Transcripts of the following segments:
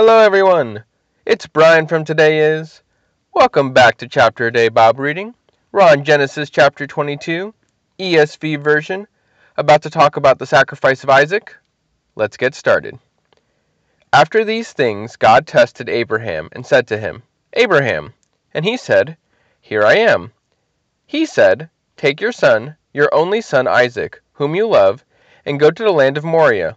Hello, everyone. It's Brian from Today Is. Welcome back to Chapter a Day Bible Reading. We're on Genesis chapter 22, ESV version, about to talk about the sacrifice of Isaac. Let's get started. After these things, God tested Abraham and said to him, Abraham. And he said, Here I am. He said, Take your son, your only son Isaac, whom you love, and go to the land of Moriah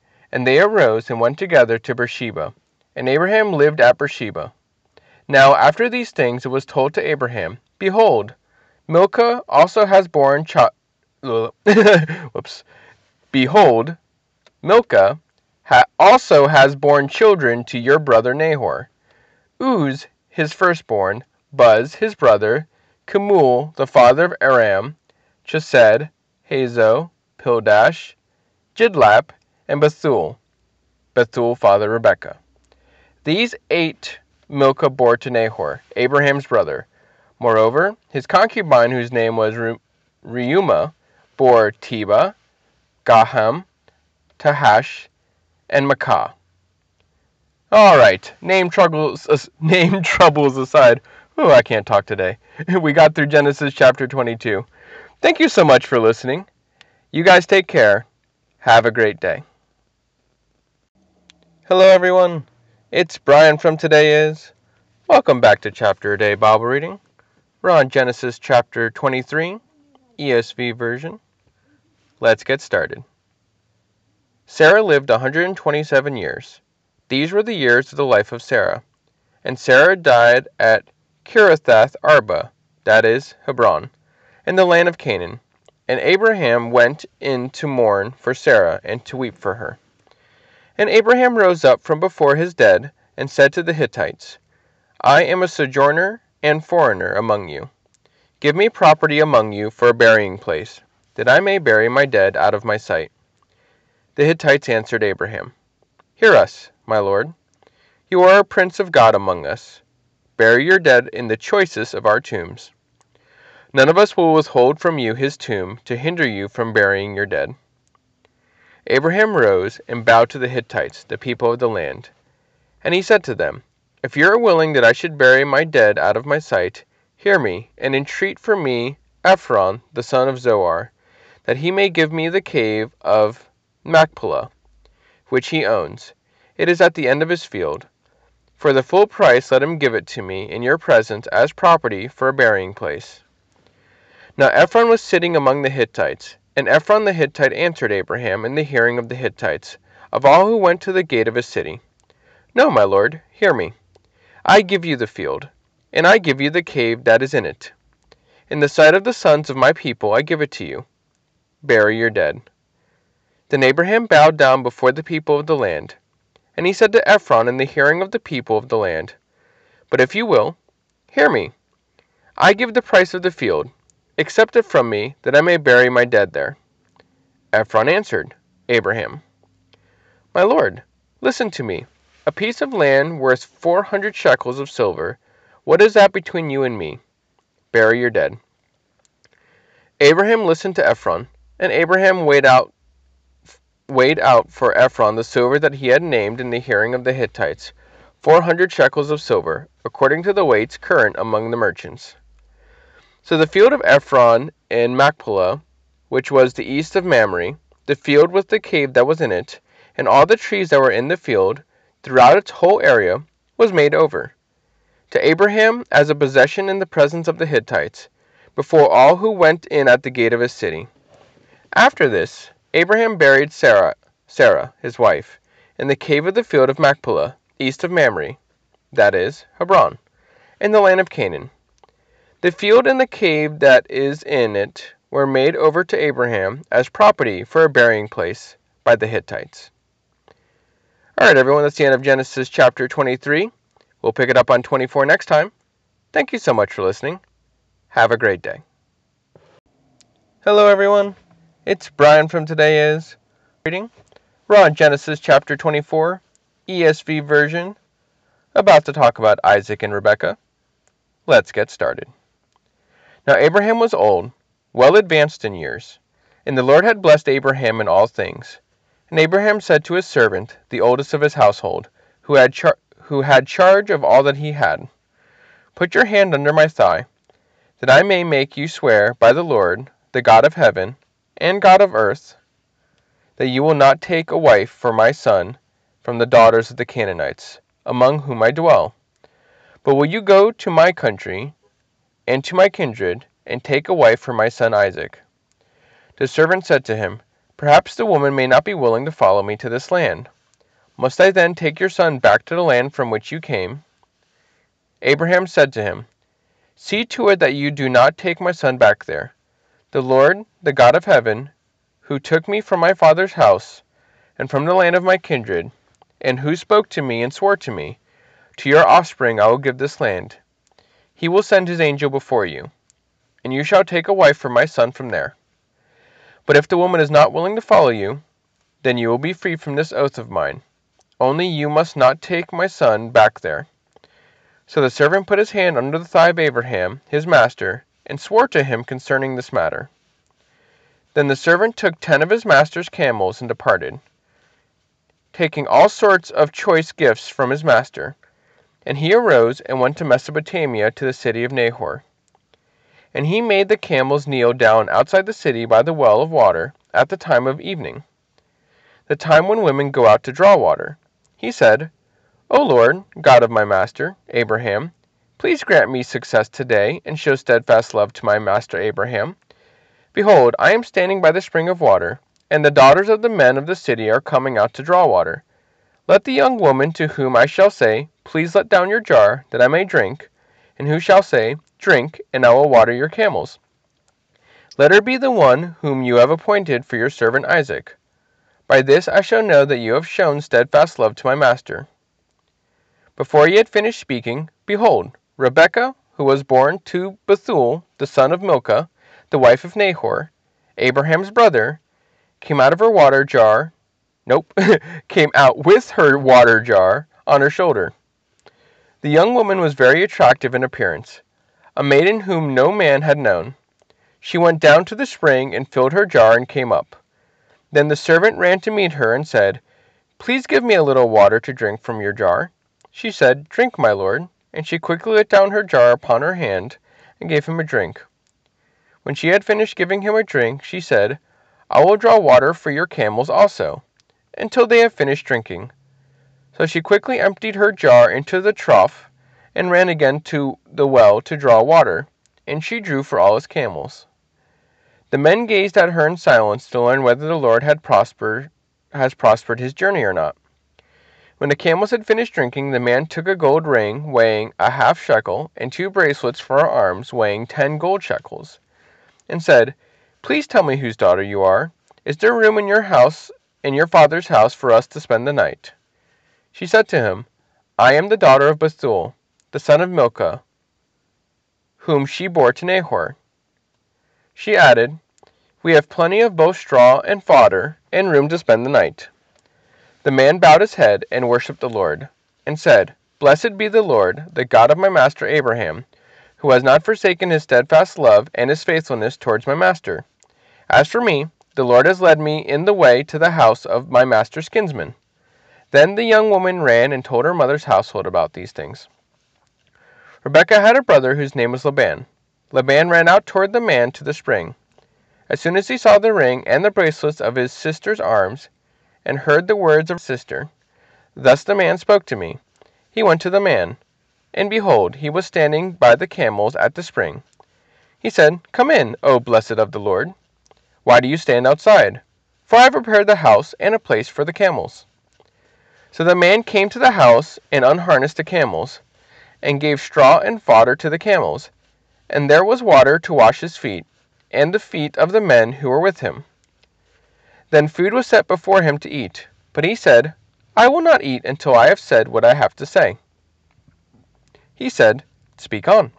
and they arose and went together to Beersheba. And Abraham lived at Beersheba. Now after these things it was told to Abraham, Behold, Milcah also has borne child. Whoops. Behold, Milcah ha- also has borne children to your brother Nahor. Uz, his firstborn, Buz, his brother, Kemuel, the father of Aram, Chesed, Hazo, Pildash, Jidlaph, and Bethuel. Bethuel fathered Rebekah. These eight Milcah bore to Nahor, Abraham's brother. Moreover, his concubine, whose name was Re- Reumah, bore Tebah, Gaham, Tahash, and Maacah. All right, name troubles, uh, name troubles aside. Oh, I can't talk today. We got through Genesis chapter 22. Thank you so much for listening. You guys take care. Have a great day. Hello, everyone. It's Brian from Today Is. Welcome back to Chapter a Day Bible Reading. We're on Genesis chapter 23, ESV version. Let's get started. Sarah lived 127 years. These were the years of the life of Sarah. And Sarah died at Kiriathath Arba, that is, Hebron, in the land of Canaan. And Abraham went in to mourn for Sarah and to weep for her. And Abraham rose up from before his dead, and said to the Hittites, I am a sojourner and foreigner among you. Give me property among you for a burying place, that I may bury my dead out of my sight. The Hittites answered Abraham, Hear us, my lord. You are a prince of God among us. Bury your dead in the choicest of our tombs. None of us will withhold from you his tomb to hinder you from burying your dead. Abraham rose and bowed to the Hittites, the people of the land. And he said to them, If you are willing that I should bury my dead out of my sight, hear me, and entreat for me Ephron the son of Zohar, that he may give me the cave of Machpelah, which he owns. It is at the end of his field. For the full price let him give it to me in your presence as property for a burying place. Now Ephron was sitting among the Hittites, and Ephron the Hittite answered Abraham in the hearing of the Hittites, of all who went to the gate of his city, No, my lord, hear me. I give you the field, and I give you the cave that is in it. In the sight of the sons of my people I give it to you. Bury your dead. Then Abraham bowed down before the people of the land. And he said to Ephron in the hearing of the people of the land, But if you will, hear me. I give the price of the field. Accept it from me, that I may bury my dead there. Ephron answered Abraham, My lord, listen to me. A piece of land worth four hundred shekels of silver, what is that between you and me? Bury your dead. Abraham listened to Ephron, and Abraham weighed out for Ephron the silver that he had named in the hearing of the Hittites, four hundred shekels of silver, according to the weights current among the merchants. So the field of Ephron in Machpelah, which was the east of Mamre, the field with the cave that was in it, and all the trees that were in the field, throughout its whole area, was made over to Abraham as a possession in the presence of the Hittites, before all who went in at the gate of his city. After this, Abraham buried Sarah, Sarah, his wife, in the cave of the field of Machpelah, east of Mamre, that is, Hebron, in the land of Canaan. The field and the cave that is in it were made over to Abraham as property for a burying place by the Hittites. All right, everyone, that's the end of Genesis chapter 23. We'll pick it up on 24 next time. Thank you so much for listening. Have a great day. Hello, everyone. It's Brian from Today Is reading. We're on Genesis chapter 24, ESV version, about to talk about Isaac and Rebekah. Let's get started. Now, Abraham was old, well advanced in years, and the Lord had blessed Abraham in all things. And Abraham said to his servant, the oldest of his household, who had char- who had charge of all that he had. Put your hand under my thigh, that I may make you swear by the Lord, the God of heaven and God of earth, that you will not take a wife for my son from the daughters of the Canaanites, among whom I dwell, but will you go to my country and to my kindred, and take a wife for my son Isaac? The servant said to him, Perhaps the woman may not be willing to follow me to this land. Must I then take your son back to the land from which you came? Abraham said to him, See to it that you do not take my son back there. The Lord, the God of heaven, who took me from my father's house, and from the land of my kindred, and who spoke to me and swore to me, To your offspring I will give this land. He will send his angel before you, and you shall take a wife for my son from there. But if the woman is not willing to follow you, then you will be free from this oath of mine. Only you must not take my son back there. So the servant put his hand under the thigh of Abraham, his master, and swore to him concerning this matter. Then the servant took ten of his master's camels and departed, taking all sorts of choice gifts from his master. And he arose and went to Mesopotamia to the city of Nahor. And he made the camels kneel down outside the city by the well of water at the time of evening, the time when women go out to draw water. He said, O Lord, God of my master, Abraham, please grant me success today and show steadfast love to my master Abraham. Behold, I am standing by the spring of water, and the daughters of the men of the city are coming out to draw water. Let the young woman to whom I shall say, Please let down your jar, that I may drink, and who shall say, Drink, and I will water your camels. Let her be the one whom you have appointed for your servant Isaac. By this I shall know that you have shown steadfast love to my master. Before he had finished speaking, behold, Rebekah, who was born to Bethuel, the son of Milcah, the wife of Nahor, Abraham's brother, came out of her water jar, nope, came out with her water jar on her shoulder. The young woman was very attractive in appearance, a maiden whom no man had known. She went down to the spring and filled her jar and came up. Then the servant ran to meet her and said, Please give me a little water to drink from your jar. She said, Drink, my lord, and she quickly let down her jar upon her hand and gave him a drink. When she had finished giving him a drink, she said, I will draw water for your camels also, until they have finished drinking. So she quickly emptied her jar into the trough and ran again to the well to draw water, and she drew for all his camels. The men gazed at her in silence to learn whether the Lord had prospered has prospered his journey or not. When the camels had finished drinking, the man took a gold ring weighing a half shekel and two bracelets for her arms weighing ten gold shekels, and said, Please tell me whose daughter you are. Is there room in your house, in your father's house, for us to spend the night? She said to him, I am the daughter of Bethuel, the son of Milcah, whom she bore to Nahor. She added, We have plenty of both straw and fodder, and room to spend the night. The man bowed his head and worshipped the Lord, and said, Blessed be the Lord, the God of my master Abraham, who has not forsaken his steadfast love and his faithfulness towards my master. As for me, the Lord has led me in the way to the house of my master's kinsman. Then the young woman ran and told her mother's household about these things. Rebekah had a brother whose name was Laban. Laban ran out toward the man to the spring. As soon as he saw the ring and the bracelets of his sister's arms, and heard the words of his sister, Thus the man spoke to me. He went to the man, and behold, he was standing by the camels at the spring. He said, Come in, O blessed of the Lord. Why do you stand outside? For I have prepared the house and a place for the camels. So the man came to the house and unharnessed the camels, and gave straw and fodder to the camels, and there was water to wash his feet, and the feet of the men who were with him. Then food was set before him to eat, but he said, I will not eat until I have said what I have to say. He said, Speak on.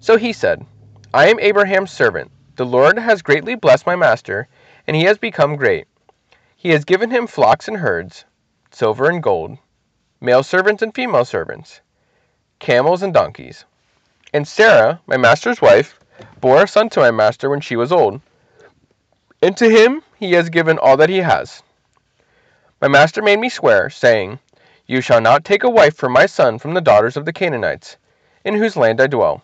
So he said, I am Abraham's servant. The Lord has greatly blessed my master, and he has become great. He has given him flocks and herds, silver and gold, male servants and female servants, camels and donkeys. And Sarah, my master's wife, bore a son to my master when she was old. And to him he has given all that he has. My master made me swear, saying, You shall not take a wife for my son from the daughters of the Canaanites, in whose land I dwell,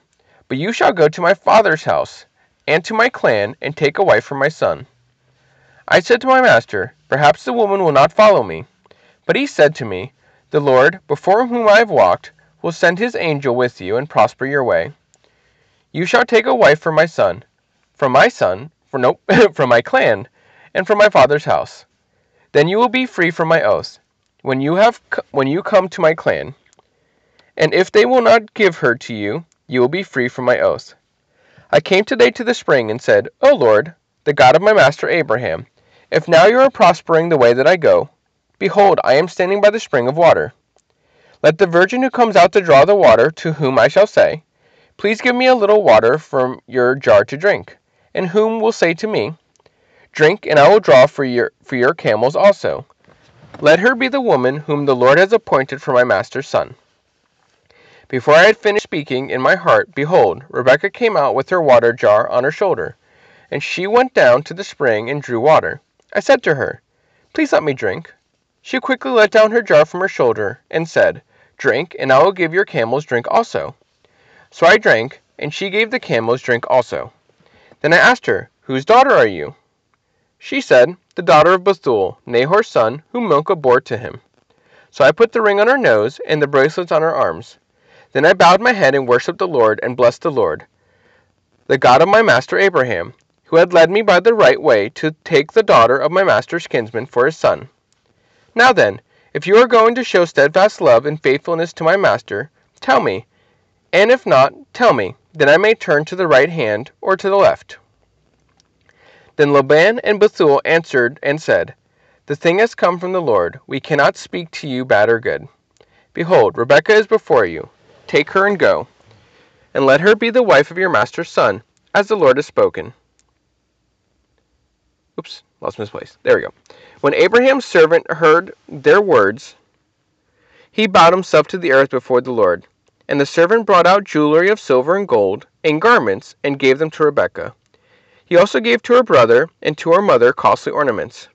but you shall go to my father's house and to my clan, and take a wife for my son. I said to my master, Perhaps the woman will not follow me. But he said to me, The Lord, before whom I have walked, will send his angel with you and prosper your way. You shall take a wife for my son, from my son, from my clan, and from my father's house. Then you will be free from my oath, when you have when you come to my clan. And if they will not give her to you, you will be free from my oath. I came today to the spring and said, O Lord, the God of my master Abraham, if now you are prospering the way that I go, behold, I am standing by the spring of water. Let the virgin who comes out to draw the water, to whom I shall say, Please give me a little water from your jar to drink, and whom will say to me, Drink, and I will draw for your, for your camels also. Let her be the woman whom the Lord has appointed for my master's son. Before I had finished speaking in my heart, behold, Rebekah came out with her water jar on her shoulder, and she went down to the spring and drew water. I said to her, Please let me drink. She quickly let down her jar from her shoulder, and said, Drink, and I will give your camels drink also. So I drank, and she gave the camels drink also. Then I asked her, Whose daughter are you? She said, The daughter of Bethuel, Nahor's son, whom Milcah bore to him. So I put the ring on her nose, and the bracelets on her arms. Then I bowed my head and worshipped the Lord, and blessed the Lord, the God of my master Abraham, who had led me by the right way to take the daughter of my master's kinsman for his son. Now then, if you are going to show steadfast love and faithfulness to my master, tell me, and if not, tell me, that I may turn to the right hand or to the left. Then Laban and Bethuel answered and said, The thing has come from the Lord. We cannot speak to you bad or good. Behold, Rebekah is before you. Take her and go, and let her be the wife of your master's son, as the Lord has spoken. Oops, lost misplaced. There we go. When Abraham's servant heard their words, he bowed himself to the earth before the Lord. And the servant brought out jewelry of silver and gold, and garments, and gave them to Rebekah. He also gave to her brother and to her mother costly ornaments.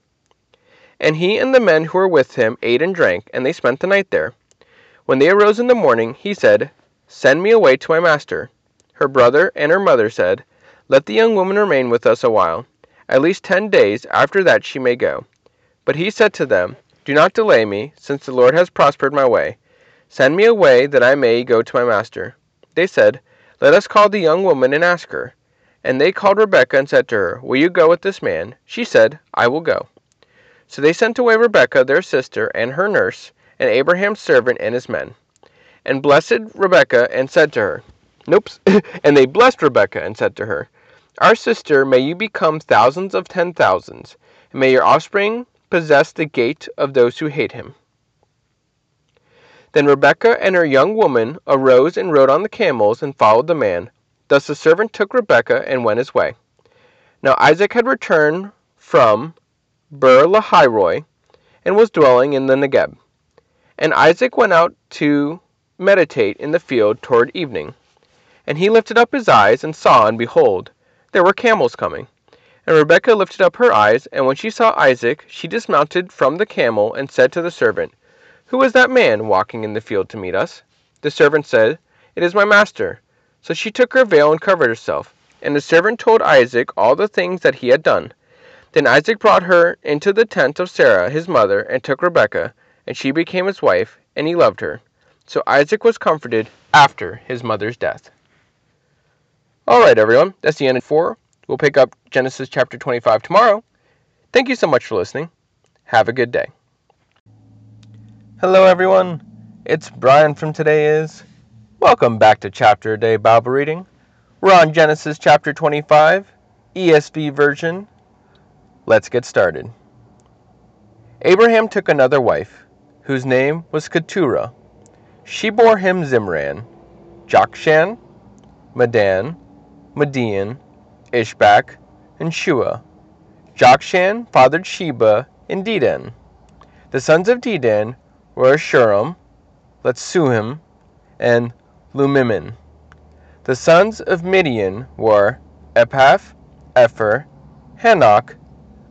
And he and the men who were with him ate and drank, and they spent the night there. When they arose in the morning, he said, Send me away to my master. Her brother and her mother said, Let the young woman remain with us a while, at least ten days, after that she may go. But he said to them, Do not delay me, since the Lord has prospered my way. Send me away, that I may go to my master. They said, Let us call the young woman and ask her. And they called Rebekah and said to her, Will you go with this man? She said, I will go. So they sent away Rebekah their sister and her nurse, and Abraham's servant and his men, and blessed Rebekah and said to her, Nope. and they blessed Rebekah and said to her, Our sister, may you become thousands of ten thousands, and may your offspring possess the gate of those who hate him. Then Rebekah and her young woman arose and rode on the camels and followed the man. Thus the servant took Rebekah and went his way. Now Isaac had returned from Beer-lahai-roi and was dwelling in the Negeb. And Isaac went out to meditate in the field toward evening. And he lifted up his eyes and saw, and behold, there were camels coming. And Rebekah lifted up her eyes, and when she saw Isaac, she dismounted from the camel and said to the servant, Who is that man walking in the field to meet us? The servant said, It is my master. So she took her veil and covered herself. And the servant told Isaac all the things that he had done. Then Isaac brought her into the tent of Sarah his mother, and took Rebekah, and she became his wife, and he loved her. So Isaac was comforted after his mother's death. All right, everyone, that's the end of 4. We'll pick up Genesis chapter 25 tomorrow. Thank you so much for listening. Have a good day. Hello, everyone. It's Brian from Today Is. Welcome back to Chapter a Day Bible Reading. We're on Genesis chapter 25, ESV version. Let's get started. Abraham took another wife, whose name was Keturah. She bore him Zimran, Jokshan, Medan, Midian, Ishbak, and Shuah. Jokshan fathered Sheba and Dedan. The sons of Dedan were Shuram, Letsuhim, and Lumimin. The sons of Midian were Ephah, Epher, Hanoch,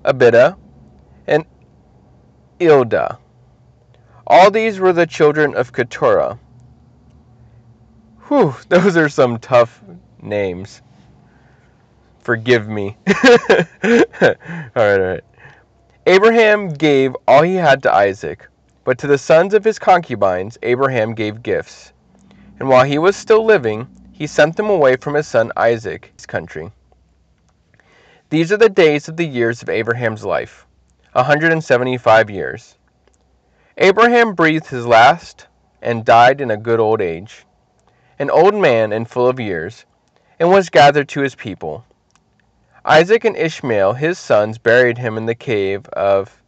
Abida, and Eldaah. All these were the children of Keturah. Whew, those are some tough names. Forgive me. all right, all right. Abraham gave all he had to Isaac, but to the sons of his concubines Abraham gave gifts. And while he was still living, he sent them away from his son Isaac's country. These are the days of the years of Abraham's life, a 175 years. Abraham breathed his last and died in a good old age, an old man and full of years, and was gathered to his people. Isaac and Ishmael, his sons, buried him in the cave of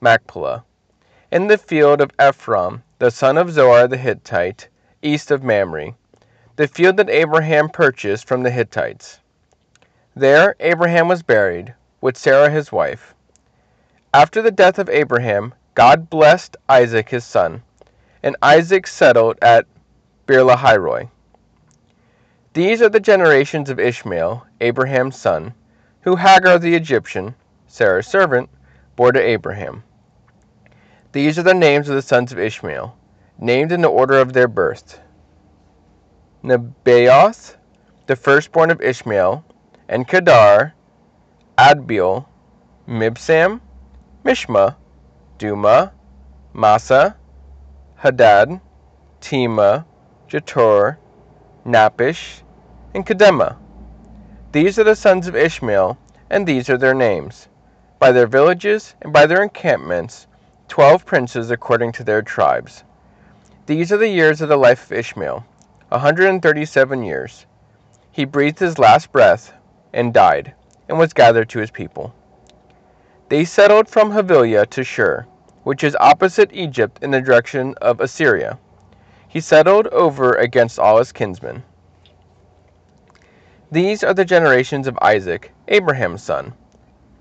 Machpelah, in the field of Ephron, the son of Zohar the Hittite, east of Mamre, the field that Abraham purchased from the Hittites. There Abraham was buried, with Sarah his wife. After the death of Abraham, God blessed Isaac his son, and Isaac settled at Beer-lahai-roi. These are the generations of Ishmael, Abraham's son, who Hagar the Egyptian, Sarah's servant, bore to Abraham. These are the names of the sons of Ishmael, named in the order of their birth. Nebaioth, the firstborn of Ishmael, and Kedar, Adbeel, Mibsam, Mishma, Dumah, Massa, Hadad, Tema, Jetur, Naphish, and Kedemah. These are the sons of Ishmael, and these are their names, by their villages and by their encampments, twelve princes according to their tribes. These are the years of the life of Ishmael, a hundred and thirty-seven years. He breathed his last breath and died, and was gathered to his people. They settled from Havilah to Shur, which is opposite Egypt in the direction of Assyria. He settled over against all his kinsmen. These are the generations of Isaac, Abraham's son.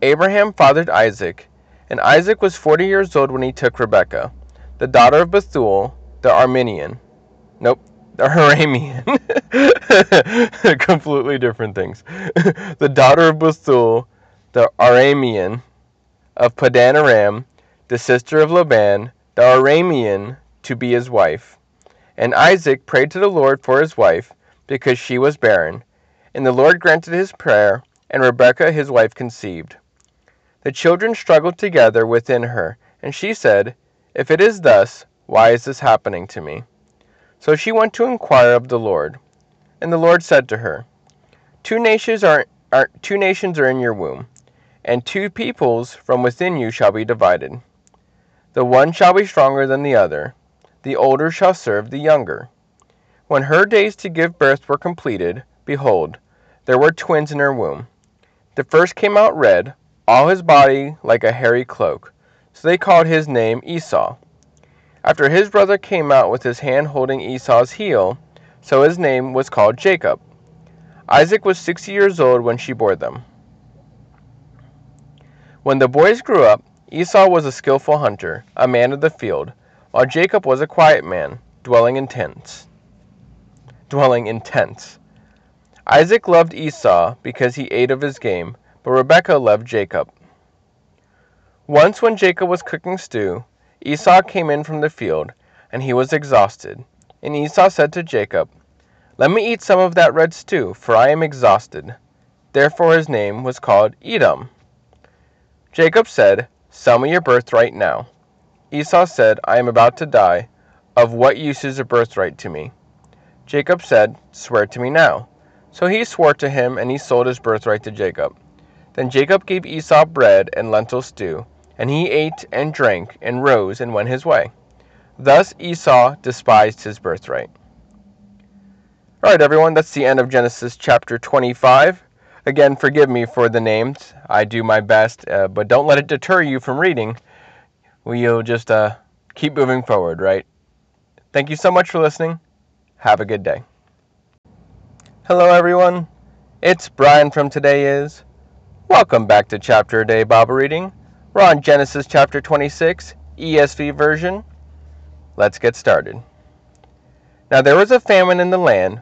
Abraham fathered Isaac, and Isaac was forty years old when he took Rebekah, the daughter of Bethuel, the Armenian. Nope, the Aramean. Completely different things. the daughter of Bethuel, the Aramean, of Paddan-aram, the sister of Laban, the Aramean, to be his wife. And Isaac prayed to the Lord for his wife, because she was barren, And the Lord granted his prayer, and Rebekah his wife conceived. The children struggled together within her, and she said, If it is thus, why is this happening to me? So she went to inquire of the Lord. And the Lord said to her, Two nations are, are, two nations are in your womb, and two peoples from within you shall be divided. The one shall be stronger than the other, the older shall serve the younger. When her days to give birth were completed, behold, there were twins in her womb. The first came out red, all his body like a hairy cloak. So they called his name Esau. After his brother came out with his hand holding Esau's heel, so his name was called Jacob. Isaac was sixty years old when she bore them. When the boys grew up, Esau was a skilful hunter, a man of the field, while Jacob was a quiet man, dwelling in tents. Dwelling in tents. Isaac loved Esau because he ate of his game, but Rebekah loved Jacob. Once when Jacob was cooking stew, Esau came in from the field, and he was exhausted. And Esau said to Jacob, Let me eat some of that red stew, for I am exhausted. Therefore his name was called Edom. Jacob said, Sell me your birthright now. Esau said, I am about to die. Of what use is a birthright to me? Jacob said, Swear to me now. So he swore to him, and he sold his birthright to Jacob. Then Jacob gave Esau bread and lentil stew, and he ate and drank, and rose and went his way. Thus Esau despised his birthright. All right, everyone, that's the end of Genesis chapter 25. Again, forgive me for the names. I do my best, uh, but don't let it deter you from reading. We'll just uh, keep moving forward, right? Thank you so much for listening. Have a good day. Hello, everyone. It's Brian from Today Is. Welcome back to Chapter a Day Bible Reading. We're on Genesis chapter 26, ESV version. Let's get started. Now there was a famine in the land,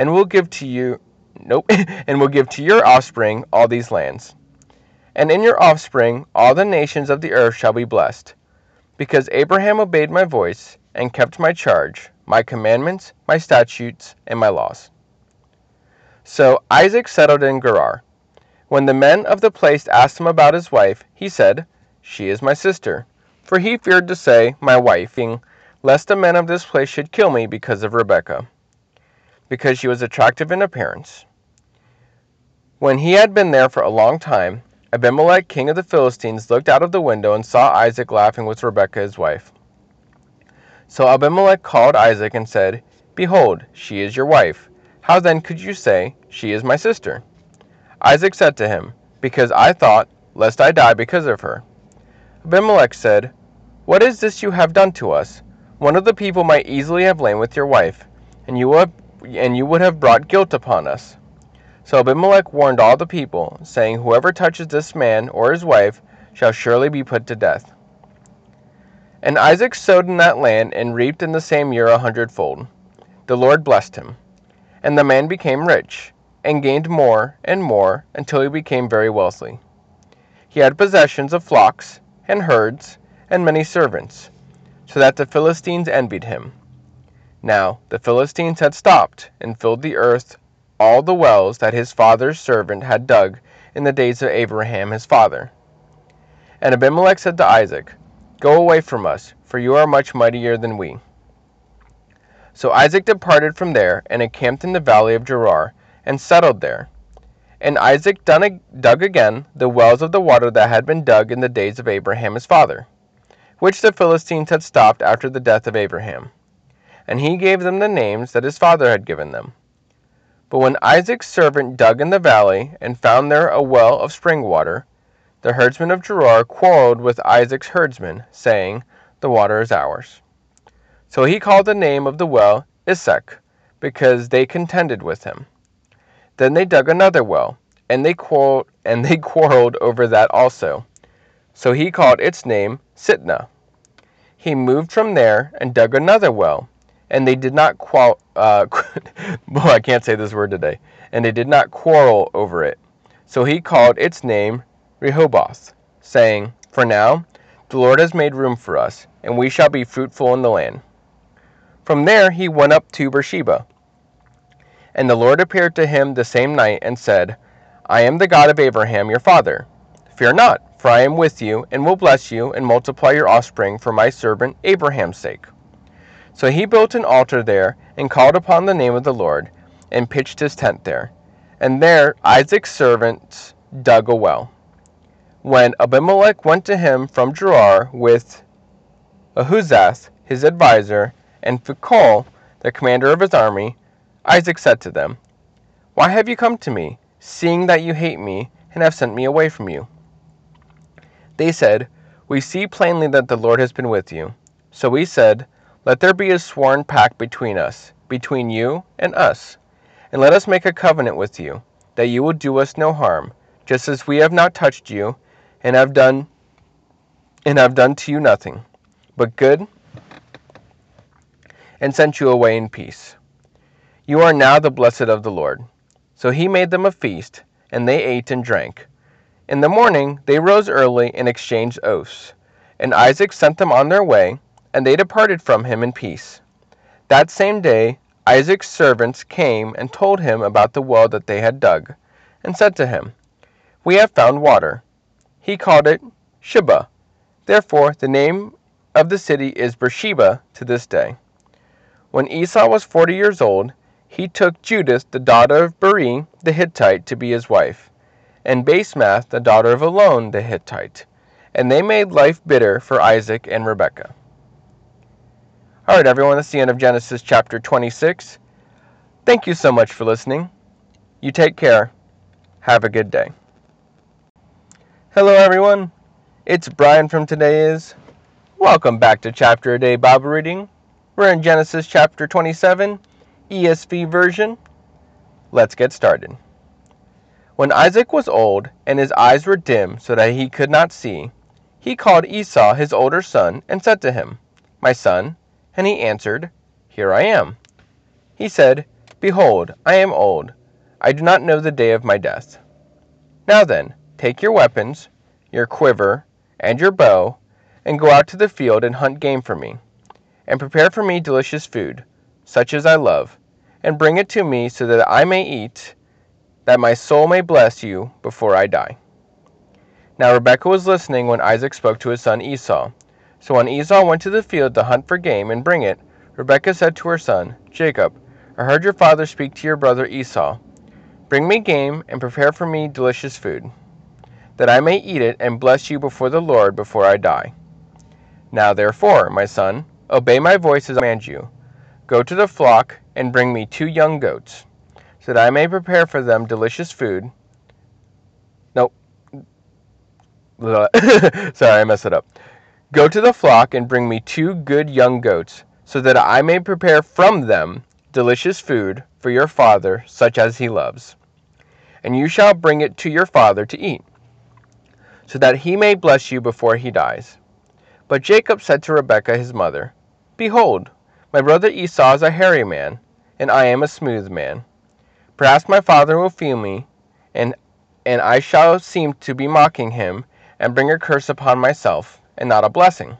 and will give to you nope, and will give to your offspring all these lands. And in your offspring all the nations of the earth shall be blessed, because Abraham obeyed my voice and kept my charge, my commandments, my statutes, and my laws. So Isaac settled in Gerar. When the men of the place asked him about his wife, he said, She is my sister. For he feared to say, My wife, lest the men of this place should kill me because of Rebekah, because she was attractive in appearance. When he had been there for a long time, Abimelech, king of the Philistines, looked out of the window and saw Isaac laughing with Rebekah his wife. So Abimelech called Isaac and said, Behold, she is your wife. How then could you say, She is my sister? Isaac said to him, Because I thought, lest I die because of her. Abimelech said, What is this you have done to us? One of the people might easily have lain with your wife, and you, have, and you would have brought guilt upon us. So Abimelech warned all the people, saying, Whoever touches this man or his wife shall surely be put to death. And Isaac sowed in that land and reaped in the same year a hundredfold. The Lord blessed him. And the man became rich and gained more and more until he became very wealthy. He had possessions of flocks and herds and many servants, so that the Philistines envied him. Now the Philistines had stopped and filled the earth all the wells that his father's servant had dug in the days of Abraham his father. And Abimelech said to Isaac, Go away from us, for you are much mightier than we. So Isaac departed from there and encamped in the valley of Gerar and settled there. And Isaac dug again the wells of the water that had been dug in the days of Abraham his father, which the Philistines had stopped after the death of Abraham. And he gave them the names that his father had given them. But when Isaac's servant dug in the valley and found there a well of spring water, the herdsmen of Gerar quarreled with Isaac's herdsmen, saying, The water is ours. So he called the name of the well Esek, because they contended with him. Then they dug another well, and they quarreled, and they quarreled over that also. So he called its name Sitnah. He moved from there and dug another well, and they did not qual uh, well, I can't say this word today, and they did not quarrel over it. So he called its name Rehoboth, saying, For now the Lord has made room for us, and we shall be fruitful in the land. From there he went up to Beersheba. And the Lord appeared to him the same night and said, I am the God of Abraham your father. Fear not, for I am with you, and will bless you, and multiply your offspring for my servant Abraham's sake. So he built an altar there, and called upon the name of the Lord, and pitched his tent there. And there Isaac's servants dug a well. When Abimelech went to him from Gerar with Ahuzzath his adviser, and Phicol the commander of his army, Isaac said to them, Why have you come to me, seeing that you hate me, and have sent me away from you? They said, We see plainly that the Lord has been with you. So we said, Let there be a sworn pact between us, between you and us, and let us make a covenant with you, that you will do us no harm, just as we have not touched you, and have done and have done to you nothing, but good, and sent you away in peace. You are now the blessed of the Lord. So he made them a feast, and they ate and drank. In the morning they rose early and exchanged oaths. And Isaac sent them on their way, and they departed from him in peace. That same day Isaac's servants came and told him about the well that they had dug, and said to him, We have found water. He called it Shibah. Therefore the name of the city is Beersheba to this day. When Esau was forty years old, he took Judith the daughter of Beeri the Hittite to be his wife, and Basemath the daughter of Elon the Hittite, and they made life bitter for Isaac and Rebekah. All right, everyone, that's the end of Genesis chapter 26. Thank you so much for listening. You take care. Have a good day. Hello, everyone. It's Brian from Today Is. Welcome back to Chapter a Day Bible Reading. We're in Genesis chapter 27 ESV version. Let's get started. When Isaac was old and his eyes were dim so that he could not see, he called Esau his older son and said to him, My son. And he answered, Here I am. He said, Behold, I am old. I do not know the day of my death. Now then, take your weapons, your quiver, and your bow, and go out to the field and hunt game for me, and prepare for me delicious food, such as I love and bring it to me so that I may eat, that my soul may bless you before I die. Now Rebekah was listening when Isaac spoke to his son Esau. So when Esau went to the field to hunt for game and bring it, Rebekah said to her son, Jacob, I heard your father speak to your brother Esau. Bring me game and prepare for me delicious food, that I may eat it and bless you before the Lord before I die. Now therefore, my son, obey my voice as I command you. Go to the flock and bring me two young goats, so that I may prepare for them delicious food. Nope. Sorry, I messed it up. Go to the flock and bring me two good young goats, so that I may prepare from them delicious food for your father, such as he loves. And you shall bring it to your father to eat, so that he may bless you before he dies. But Jacob said to Rebekah his mother, Behold, my brother Esau is a hairy man, and I am a smooth man. Perhaps my father will feel me, and, and I shall seem to be mocking him, and bring a curse upon myself, and not a blessing.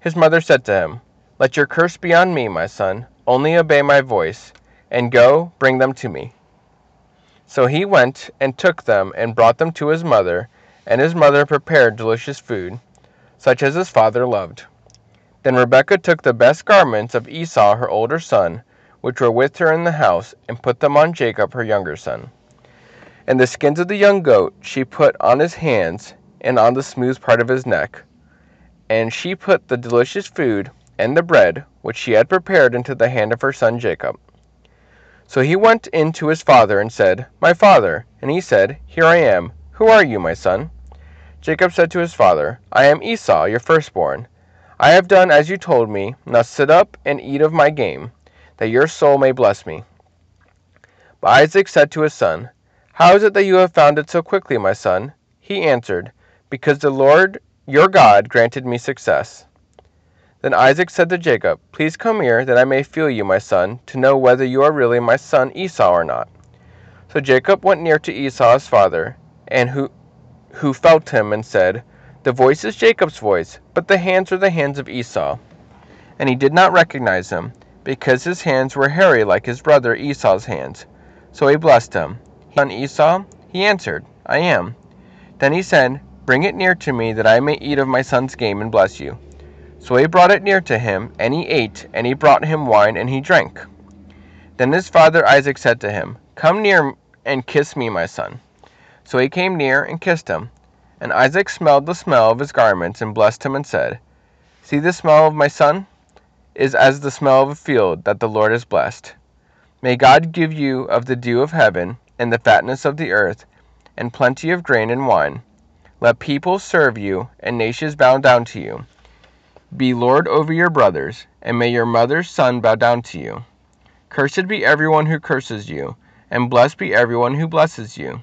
His mother said to him, Let your curse be on me, my son, only obey my voice, and go, bring them to me. So he went and took them and brought them to his mother, and his mother prepared delicious food, such as his father loved. Then Rebekah took the best garments of Esau her older son, which were with her in the house, and put them on Jacob her younger son. And the skins of the young goat she put on his hands and on the smooth part of his neck. And she put the delicious food and the bread which she had prepared into the hand of her son Jacob. So he went in to his father and said, My father. And he said, Here I am. Who are you, my son? Jacob said to his father, I am Esau, your firstborn. I have done as you told me. Now sit up and eat of my game, that your soul may bless me. But Isaac said to his son, How is it that you have found it so quickly, my son? He answered, Because the Lord your God granted me success. Then Isaac said to Jacob, Please come here, that I may feel you, my son, to know whether you are really my son Esau or not. So Jacob went near to Esau his father, and who, who felt him, and said, The voice is Jacob's voice, but the hands are the hands of Esau. And he did not recognize him, because his hands were hairy like his brother Esau's hands. So he blessed him. Son Esau? He answered, I am. Then he said, Bring it near to me, that I may eat of my son's game and bless you. So he brought it near to him, and he ate, and he brought him wine, and he drank. Then his father Isaac said to him, Come near and kiss me, my son. So he came near and kissed him. And Isaac smelled the smell of his garments, and blessed him, and said, See the smell of my son is as the smell of a field that the Lord has blessed. May God give you of the dew of heaven, and the fatness of the earth, and plenty of grain and wine. Let people serve you, and nations bow down to you. Be lord over your brothers, and may your mother's son bow down to you. Cursed be everyone who curses you, and blessed be everyone who blesses you.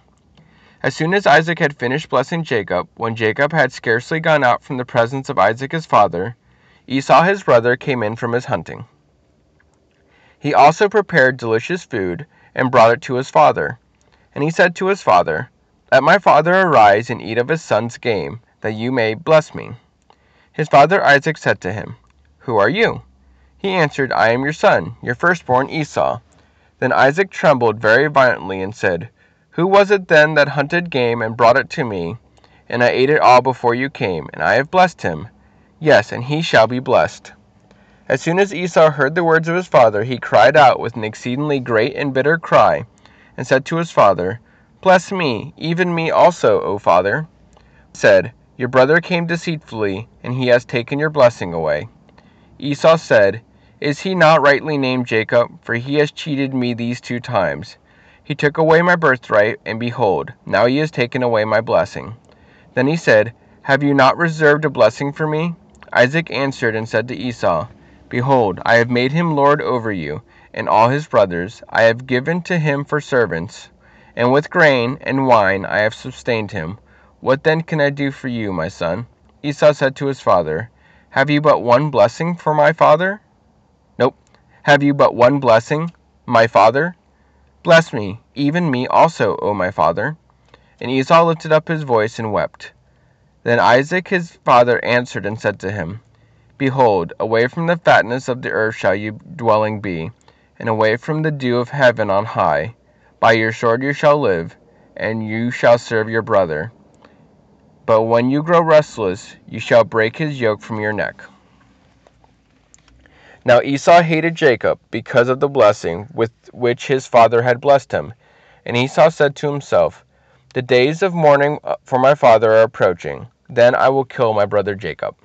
As soon as Isaac had finished blessing Jacob, when Jacob had scarcely gone out from the presence of Isaac his father, Esau his brother came in from his hunting. He also prepared delicious food, and brought it to his father. And he said to his father, Let my father arise and eat of his son's game, that you may bless me. His father Isaac said to him, Who are you? He answered, I am your son, your firstborn Esau. Then Isaac trembled very violently and said, Who was it then that hunted game and brought it to me? And I ate it all before you came, and I have blessed him. Yes, and he shall be blessed. As soon as Esau heard the words of his father, he cried out with an exceedingly great and bitter cry, and said to his father, Bless me, even me also, O father. Said, your brother came deceitfully, and he has taken your blessing away. Esau said, Is he not rightly named Jacob? For he has cheated me these two times. He took away my birthright, and behold, now he has taken away my blessing. Then he said, Have you not reserved a blessing for me? Isaac answered and said to Esau, Behold, I have made him lord over you, and all his brothers I have given to him for servants, and with grain and wine I have sustained him. What then can I do for you, my son? Esau said to his father, Have you but one blessing for my father? Nope. Have you but one blessing, my father? Bless me, even me also, O my father. And Esau lifted up his voice and wept. Then Isaac his father answered and said to him, Behold, away from the fatness of the earth shall your dwelling be, and away from the dew of heaven on high. By your sword you shall live, and you shall serve your brother. But when you grow restless, you shall break his yoke from your neck. Now Esau hated Jacob because of the blessing with which his father had blessed him. And Esau said to himself, The days of mourning uh, for my father are approaching. Then I will kill my brother Jacob.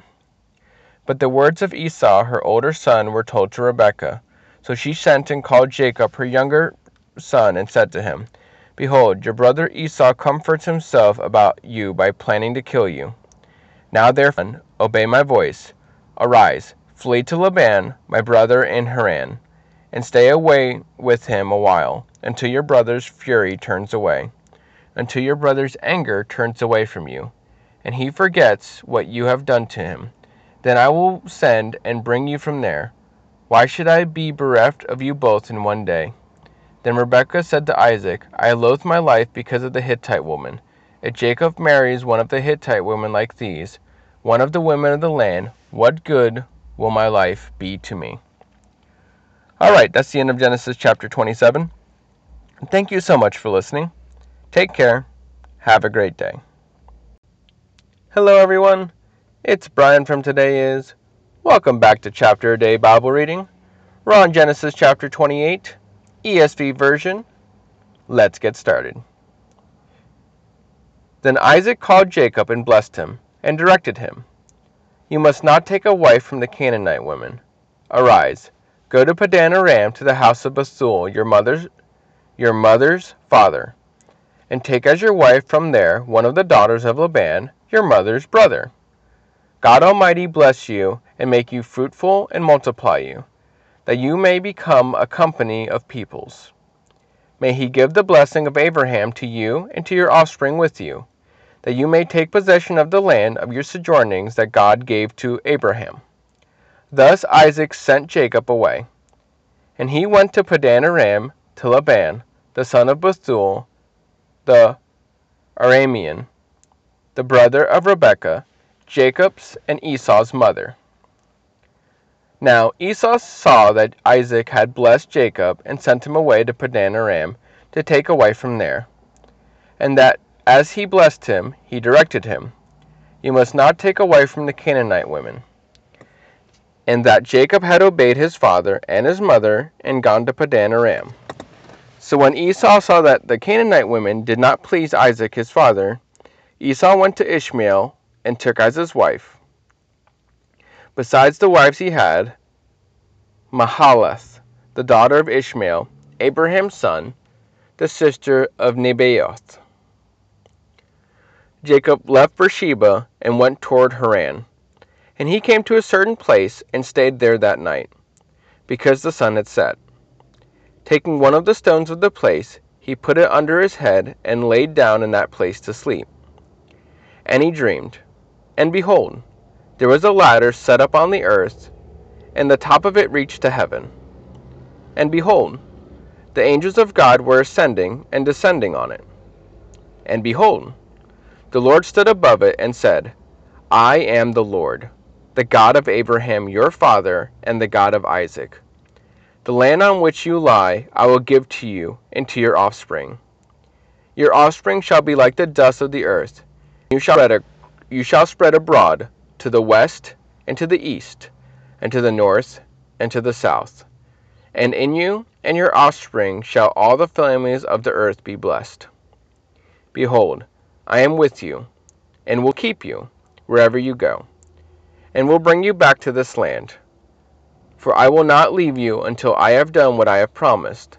But the words of Esau, her older son, were told to Rebekah. So she sent and called Jacob, her younger son, and said to him, Behold, your brother Esau comforts himself about you by planning to kill you. Now therefore, obey my voice. Arise, flee to Laban, my brother in Haran, and stay away with him a while, until your brother's fury turns away, until your brother's anger turns away from you, and he forgets what you have done to him. Then I will send and bring you from there. Why should I be bereft of you both in one day? Then Rebekah said to Isaac, I loathe my life because of the Hittite woman. If Jacob marries one of the Hittite women like these, one of the women of the land, what good will my life be to me? All right, that's the end of Genesis chapter 27. Thank you so much for listening. Take care. Have a great day. Hello, everyone. It's Brian from Today Is. Welcome back to Chapter a Day Bible Reading. We're on Genesis chapter 28. ESV version. Let's get started. Then Isaac called Jacob and blessed him, and directed him You must not take a wife from the Canaanite women. Arise, go to Paddan-aram to the house of Bethuel, your mother's, your mother's father, and take as your wife from there one of the daughters of Laban, your mother's brother. God Almighty bless you and make you fruitful and multiply you that you may become a company of peoples. may he give the blessing of Abraham to you and to your offspring with you, that you may take possession of the land of your sojournings that God gave to Abraham. Thus Isaac sent Jacob away. And he went to Paddan-aram to Laban, the son of Bethuel, the Aramean, the brother of Rebekah, Jacob's and Esau's mother. Now Esau saw that Isaac had blessed Jacob and sent him away to Paddan-aram to take a wife from there, and that as he blessed him, he directed him, You must not take a wife from the Canaanite women. And that Jacob had obeyed his father and his mother and gone to Paddan-aram. So when Esau saw that the Canaanite women did not please Isaac his father, Esau went to Ishmael and took as his wife Besides the wives he had, Mahalath, the daughter of Ishmael, Abraham's son, the sister of Nebaioth. Jacob left Beersheba and went toward Haran. And he came to a certain place and stayed there that night, because the sun had set. Taking one of the stones of the place, he put it under his head and laid down in that place to sleep. And he dreamed, and behold, there was a ladder set up on the earth, and the top of it reached to heaven. And behold, the angels of God were ascending and descending on it. And behold, the Lord stood above it and said, I am the Lord, the God of Abraham your father, and the God of Isaac. The land on which you lie I will give to you and to your offspring. Your offspring shall be like the dust of the earth. You shall spread, a, you shall spread abroad to the west and to the east, and to the north and to the south. And in you and your offspring shall all the families of the earth be blessed. Behold, I am with you, and will keep you wherever you go, and will bring you back to this land. For I will not leave you until I have done what I have promised.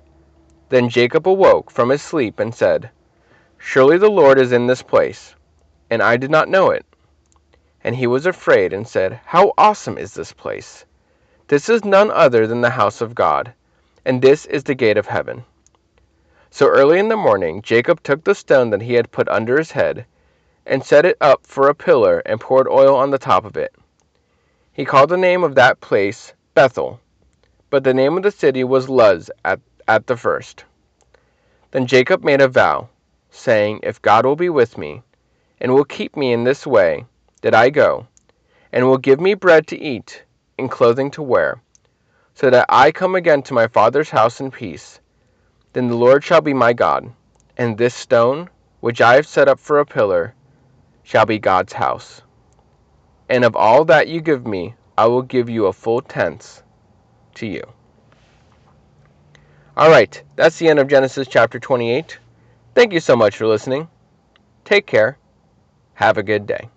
Then Jacob awoke from his sleep and said, Surely the Lord is in this place, and I did not know it. And he was afraid and said, How awesome is this place! This is none other than the house of God, and this is the gate of heaven. So early in the morning Jacob took the stone that he had put under his head, and set it up for a pillar, and poured oil on the top of it. He called the name of that place Bethel, but the name of the city was Luz at, at the first. Then Jacob made a vow, saying, If God will be with me, and will keep me in this way, that I go, and will give me bread to eat, and clothing to wear, so that I come again to my father's house in peace. Then the Lord shall be my God, and this stone, which I have set up for a pillar, shall be God's house. And of all that you give me, I will give you a full tenth to you. All right, that's the end of Genesis chapter 28. Thank you so much for listening. Take care. Have a good day.